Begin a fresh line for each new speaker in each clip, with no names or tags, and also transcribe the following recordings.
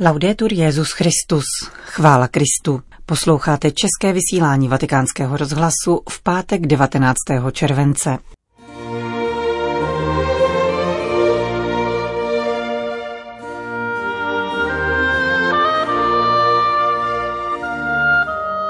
Laudetur Jezus Christus, chvála Kristu. Posloucháte české vysílání Vatikánského rozhlasu v pátek 19. července.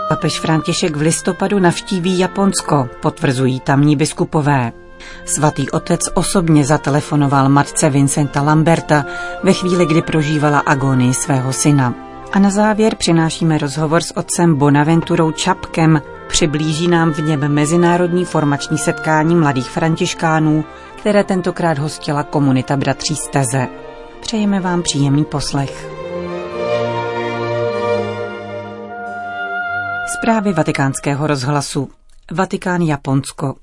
Papež František v listopadu navštíví Japonsko, potvrzují tamní biskupové. Svatý otec osobně zatelefonoval matce Vincenta Lamberta ve chvíli, kdy prožívala agonii svého syna. A na závěr přinášíme rozhovor s otcem Bonaventurou Čapkem. Přiblíží nám v něm mezinárodní formační setkání mladých františkánů, které tentokrát hostila komunita bratří Steze. Přejeme vám příjemný poslech. Zprávy vatikánského rozhlasu. Vatikán Japonsko.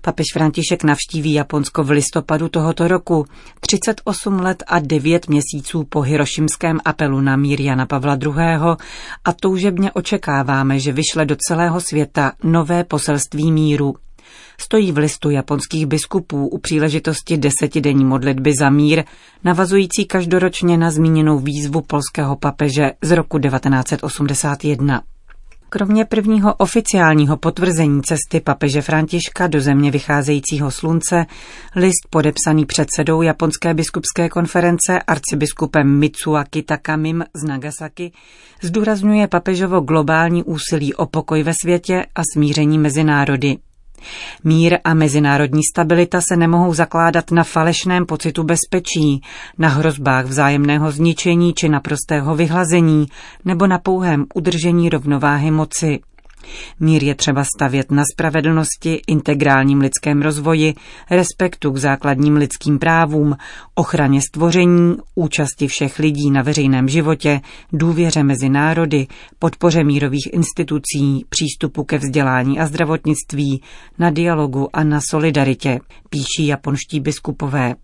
Papež František navštíví Japonsko v listopadu tohoto roku, 38 let a 9 měsíců po hirošimském apelu na mír Jana Pavla II. a toužebně očekáváme, že vyšle do celého světa nové poselství míru. Stojí v listu japonských biskupů u příležitosti desetidenní modlitby za mír, navazující každoročně na zmíněnou výzvu polského papeže z roku 1981. Kromě prvního oficiálního potvrzení cesty papeže Františka do země vycházejícího slunce, list podepsaný předsedou Japonské biskupské konference arcibiskupem Mitsuaki Takamim z Nagasaki zdůrazňuje papežovo globální úsilí o pokoj ve světě a smíření mezi národy. Mír a mezinárodní stabilita se nemohou zakládat na falešném pocitu bezpečí, na hrozbách vzájemného zničení či naprostého vyhlazení nebo na pouhém udržení rovnováhy moci. Mír je třeba stavět na spravedlnosti, integrálním lidském rozvoji, respektu k základním lidským právům, ochraně stvoření, účasti všech lidí na veřejném životě, důvěře mezi národy, podpoře mírových institucí, přístupu ke vzdělání a zdravotnictví, na dialogu a na solidaritě, píší japonští biskupové.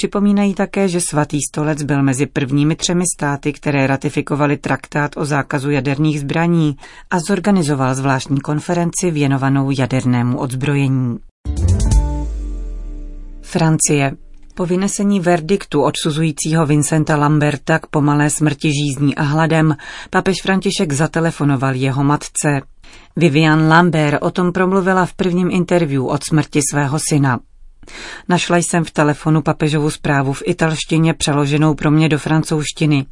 Připomínají také, že svatý stolec byl mezi prvními třemi státy, které ratifikovali traktát o zákazu jaderných zbraní a zorganizoval zvláštní konferenci věnovanou jadernému odzbrojení. Francie. Po vynesení verdiktu odsuzujícího Vincenta Lamberta k pomalé smrti žízní a hladem, papež František zatelefonoval jeho matce. Vivian Lambert o tom promluvila v prvním interview od smrti svého syna. Našla jsem v telefonu papežovu zprávu v italštině přeloženou pro mě do francouzštiny.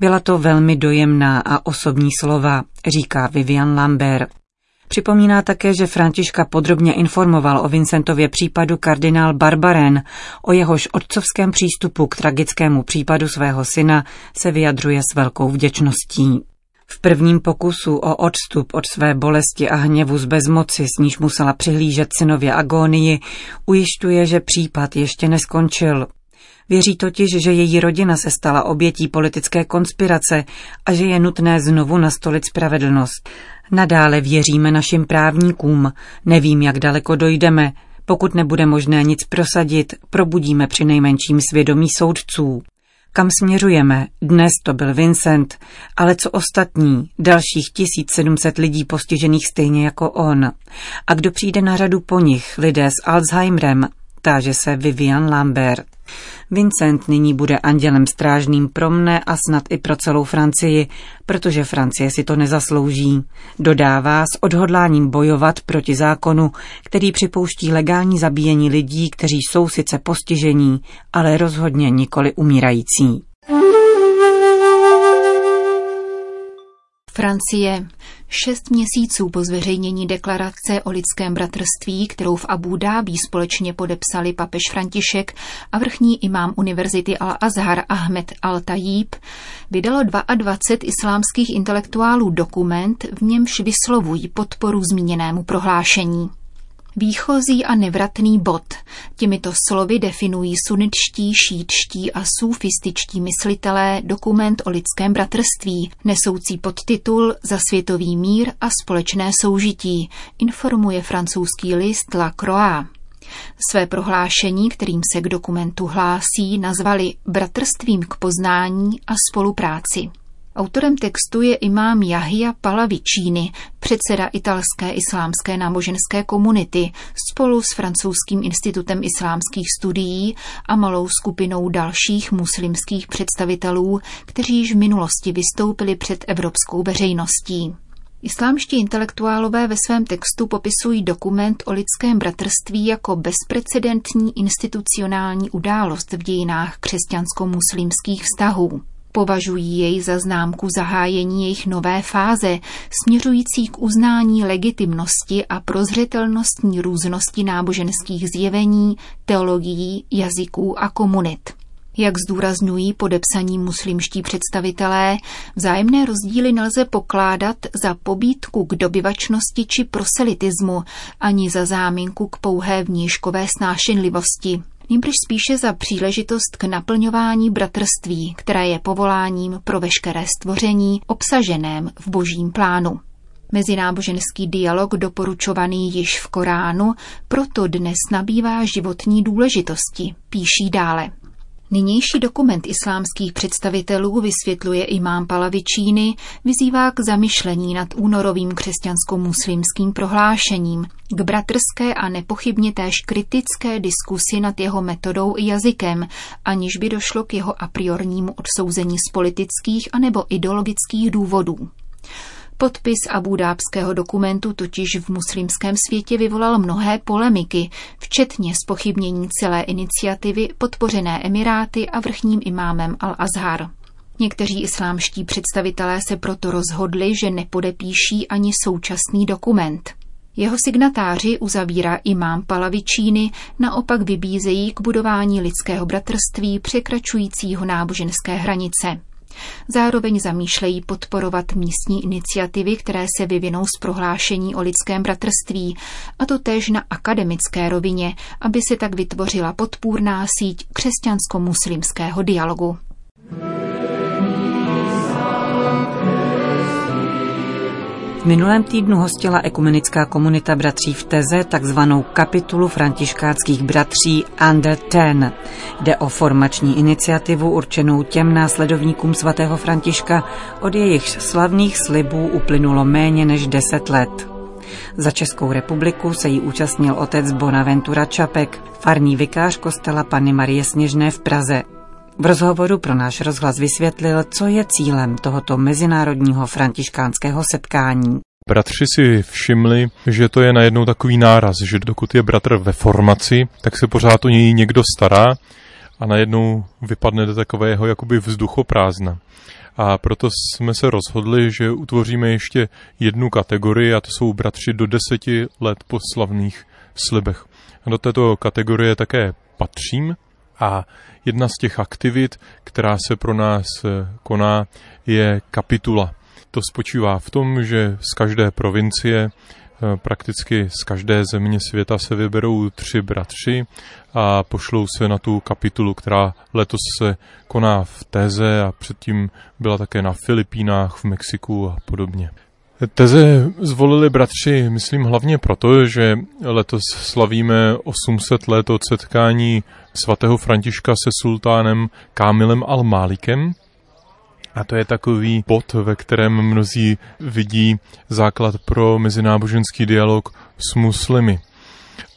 Byla to velmi dojemná a osobní slova, říká Vivian Lambert. Připomíná také, že Františka podrobně informoval o Vincentově případu kardinál Barbaren, o jehož otcovském přístupu k tragickému případu svého syna se vyjadřuje s velkou vděčností. V prvním pokusu o odstup od své bolesti a hněvu z bezmoci, s níž musela přihlížet synově agónii, ujišťuje, že případ ještě neskončil. Věří totiž, že její rodina se stala obětí politické konspirace a že je nutné znovu nastolit spravedlnost. Nadále věříme našim právníkům. Nevím, jak daleko dojdeme. Pokud nebude možné nic prosadit, probudíme při nejmenším svědomí soudců. Kam směřujeme? Dnes to byl Vincent, ale co ostatní, dalších 1700 lidí postižených stejně jako on. A kdo přijde na řadu po nich, lidé s Alzheimerem, táže se Vivian Lambert. Vincent nyní bude andělem strážným pro mne a snad i pro celou Francii, protože Francie si to nezaslouží. Dodává s odhodláním bojovat proti zákonu, který připouští legální zabíjení lidí, kteří jsou sice postižení, ale rozhodně nikoli umírající.
Francie. Šest měsíců po zveřejnění deklarace o lidském bratrství, kterou v Abu Dhabi společně podepsali papež František a vrchní imám Univerzity Al-Azhar Ahmed Al-Tajib, vydalo 22 islámských intelektuálů dokument, v němž vyslovují podporu zmíněnému prohlášení. Výchozí a nevratný bod. Těmito slovy definují sunničtí, šítští a sufističtí myslitelé dokument o lidském bratrství, nesoucí podtitul Za světový mír a společné soužití, informuje francouzský list La Croix. Své prohlášení, kterým se k dokumentu hlásí, nazvali Bratrstvím k poznání a spolupráci. Autorem textu je imám Jahia Palavicini, předseda italské islámské náboženské komunity, spolu s francouzským institutem islámských studií a malou skupinou dalších muslimských představitelů, kteří již v minulosti vystoupili před evropskou veřejností. Islámští intelektuálové ve svém textu popisují dokument o lidském bratrství jako bezprecedentní institucionální událost v dějinách křesťansko-muslimských vztahů. Považují jej za známku zahájení jejich nové fáze, směřující k uznání legitimnosti a prozřetelnostní různosti náboženských zjevení, teologií, jazyků a komunit. Jak zdůrazňují podepsaní muslimští představitelé, vzájemné rozdíly nelze pokládat za pobídku k dobyvačnosti či proselitismu, ani za záminku k pouhé vnížkové snášenlivosti nýbrž spíše za příležitost k naplňování bratrství, které je povoláním pro veškeré stvoření obsaženém v božím plánu. Mezináboženský dialog doporučovaný již v Koránu proto dnes nabývá životní důležitosti, píší dále. Nynější dokument islámských představitelů vysvětluje imám Palavičíny, vyzývá k zamyšlení nad únorovým křesťansko-muslimským prohlášením, k bratrské a nepochybně též kritické diskusi nad jeho metodou i jazykem, aniž by došlo k jeho a priornímu odsouzení z politických anebo ideologických důvodů. Podpis abúdábského dokumentu totiž v muslimském světě vyvolal mnohé polemiky, včetně spochybnění celé iniciativy podpořené Emiráty a vrchním imámem Al-Azhar. Někteří islámští představitelé se proto rozhodli, že nepodepíší ani současný dokument. Jeho signatáři uzavírá imám Palavičíny, naopak vybízejí k budování lidského bratrství překračujícího náboženské hranice. Zároveň zamýšlejí podporovat místní iniciativy, které se vyvinou z prohlášení o lidském bratrství, a to též na akademické rovině, aby se tak vytvořila podpůrná síť křesťansko-muslimského dialogu.
Minulém týdnu hostila ekumenická komunita bratří v Teze takzvanou kapitulu františkánských bratří Under Ten. Jde o formační iniciativu určenou těm následovníkům svatého Františka, od jejich slavných slibů uplynulo méně než deset let. Za Českou republiku se jí účastnil otec Bonaventura Čapek, farní vikář kostela Panny Marie Sněžné v Praze. V rozhovoru pro náš rozhlas vysvětlil, co je cílem tohoto mezinárodního františkánského setkání.
Bratři si všimli, že to je najednou takový náraz, že dokud je bratr ve formaci, tak se pořád o něj někdo stará a najednou vypadne do takového jakoby vzduchoprázdna. A proto jsme se rozhodli, že utvoříme ještě jednu kategorii a to jsou bratři do deseti let po slavných slibech. Do této kategorie také patřím a jedna z těch aktivit, která se pro nás eh, koná, je kapitula. To spočívá v tom, že z každé provincie, eh, prakticky z každé země světa se vyberou tři bratři a pošlou se na tu kapitulu, která letos se koná v Téze a předtím byla také na Filipínách, v Mexiku a podobně. Teze zvolili bratři, myslím hlavně proto, že letos slavíme 800 let od setkání svatého Františka se sultánem Kámilem al-Málikem. A to je takový bod, ve kterém mnozí vidí základ pro mezináboženský dialog s muslimy.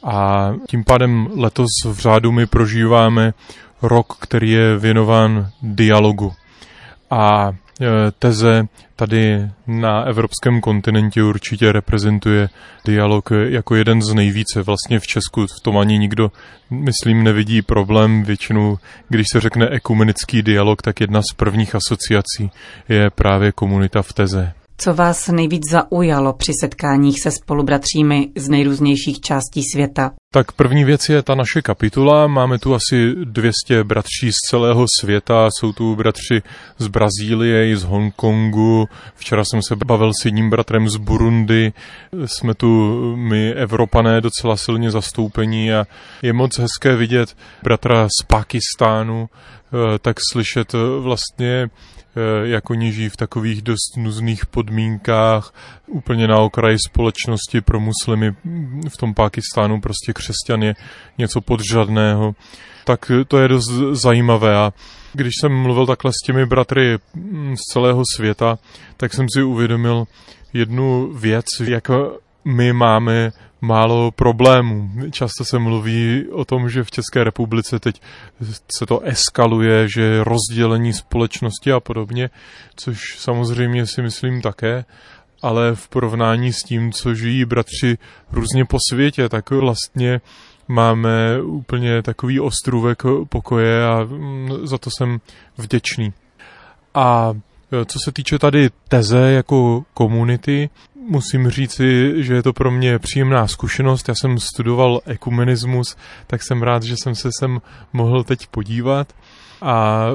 A tím pádem letos v řádu my prožíváme rok, který je věnován dialogu. A teze tady na evropském kontinentě určitě reprezentuje dialog jako jeden z nejvíce. Vlastně v Česku v tom ani nikdo, myslím, nevidí problém. Většinou, když se řekne ekumenický dialog, tak jedna z prvních asociací je právě komunita v teze.
Co vás nejvíc zaujalo při setkáních se spolubratřími z nejrůznějších částí světa?
Tak první věc je ta naše kapitula. Máme tu asi 200 bratří z celého světa. Jsou tu bratři z Brazílie i z Hongkongu. Včera jsem se bavil s jedním bratrem z Burundi. Jsme tu my, Evropané, docela silně zastoupení a je moc hezké vidět bratra z Pakistánu, eh, tak slyšet vlastně Eh, jak oni žijí v takových dost nuzných podmínkách, úplně na okraji společnosti pro muslimy v tom Pakistánu prostě křesťan je něco podřadného, tak to je dost zajímavé a když jsem mluvil takhle s těmi bratry mm, z celého světa, tak jsem si uvědomil jednu věc, jak my máme málo problémů. Často se mluví o tom, že v České republice teď se to eskaluje, že je rozdělení společnosti a podobně, což samozřejmě si myslím také, ale v porovnání s tím, co žijí bratři různě po světě, tak vlastně máme úplně takový ostrůvek pokoje a mm, za to jsem vděčný. A e, co se týče tady teze jako komunity, musím říci, že je to pro mě příjemná zkušenost. Já jsem studoval ekumenismus, tak jsem rád, že jsem se sem mohl teď podívat. A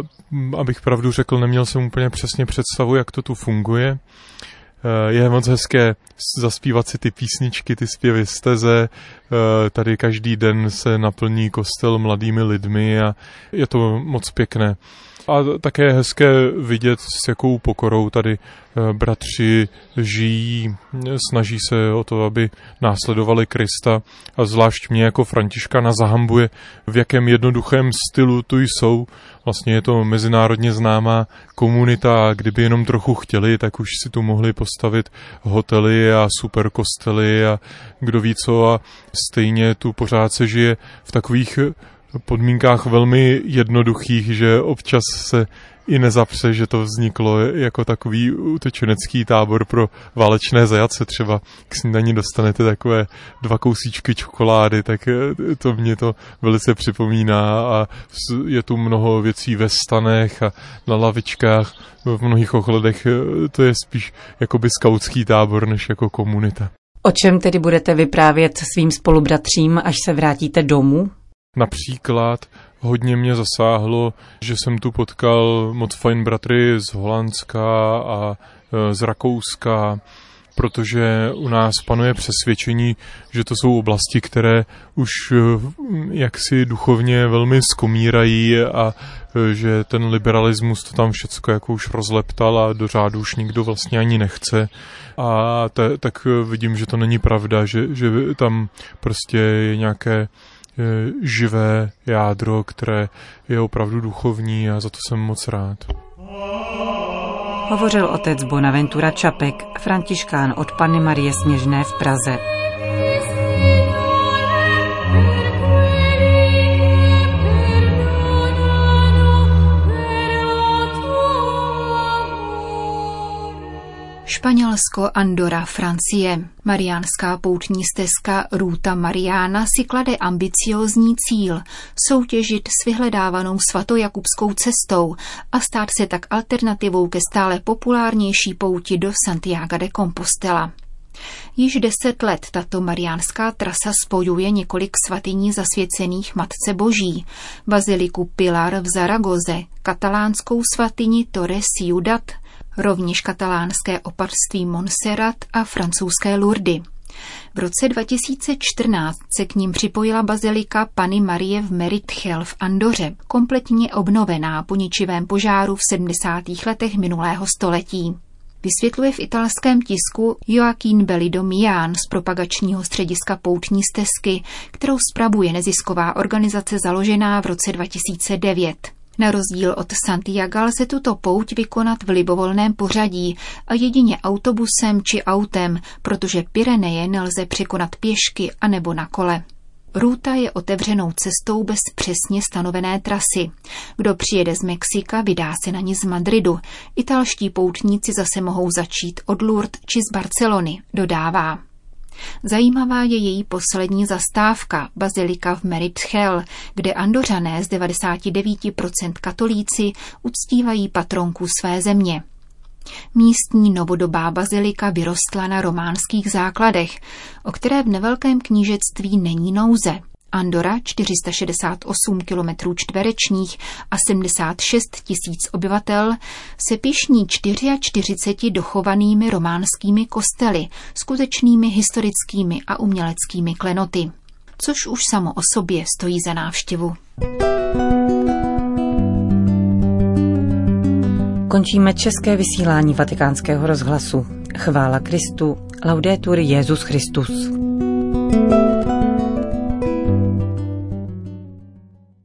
abych pravdu řekl, neměl jsem úplně přesně představu, jak to tu funguje. Eh, je moc hezké zaspívat si ty písničky, ty zpěvy z teze. Eh, tady každý den se naplní kostel mladými lidmi a je to moc pěkné. A také je hezké vidět, s jakou pokorou tady eh, bratři žijí, snaží se o to, aby následovali Krista. A zvlášť mě jako Františka zahambuje, v jakém jednoduchém stylu tu jsou. Vlastně je to mezinárodně známá komunita a kdyby jenom trochu chtěli, tak už si tu mohli postavit hotely a super kostely a kdo ví co. A stejně tu pořád se žije v takových podmínkách velmi jednoduchých, že občas se i nezapře, že to vzniklo jako takový utečenecký tábor pro válečné zajace. Třeba k snídaní dostanete takové dva kousíčky čokolády, tak eh, to mě to velice připomíná a je tu mnoho věcí ve stanech a na lavičkách. V mnohých ohledech eh, to je spíš jakoby skautský tábor, než jako komunita.
O čem tedy budete vyprávět svým spolubratřím, až se vrátíte domů?
Například hodně mě zasáhlo, že jsem tu potkal moc fajn bratry z Holandska a e, z Rakouska, protože u nás panuje přesvědčení, že to jsou oblasti, které už e, jaksi duchovně velmi skomírají a e, že ten liberalismus to tam všecko jako už rozleptal a do řádu už nikdo vlastně ani nechce. A te, tak vidím, že to není pravda, že, že tam prostě je nějaké živé jádro, které je opravdu duchovní a za to jsem moc rád.
Hovořil otec Bonaventura Čapek, františkán od Panny Marie Sněžné v Praze.
Španělsko, Andora, Francie. Mariánská poutní stezka Ruta Mariána si klade ambiciózní cíl soutěžit s vyhledávanou svatojakubskou cestou a stát se tak alternativou ke stále populárnější pouti do Santiago de Compostela. Již deset let tato mariánská trasa spojuje několik svatyní zasvěcených Matce Boží, baziliku Pilar v Zaragoze, katalánskou svatyni Torres Ciudad, rovněž katalánské opatství Montserrat a francouzské Lourdes. V roce 2014 se k ním připojila bazilika Pany Marie v Meritchel v Andoře, kompletně obnovená po ničivém požáru v 70. letech minulého století. Vysvětluje v italském tisku Joaquín Belido Mian z propagačního střediska Poutní stezky, kterou spravuje nezisková organizace založená v roce 2009. Na rozdíl od Santiago lze tuto pouť vykonat v libovolném pořadí a jedině autobusem či autem, protože Pyreneje nelze překonat pěšky anebo na kole. Ruta je otevřenou cestou bez přesně stanovené trasy. Kdo přijede z Mexika, vydá se na ní z Madridu. Italští poutníci zase mohou začít od Lourdes či z Barcelony, dodává. Zajímavá je její poslední zastávka, bazilika v Meritchel, kde andořané z 99% katolíci uctívají patronku své země. Místní novodobá bazilika vyrostla na románských základech, o které v nevelkém knížectví není nouze. Andora 468 km čtverečních a 76 tisíc obyvatel se pišní 44 dochovanými románskými kostely, skutečnými historickými a uměleckými klenoty, což už samo o sobě stojí za návštěvu.
Končíme české vysílání vatikánského rozhlasu. Chvála Kristu. Laudetur Jezus Christus.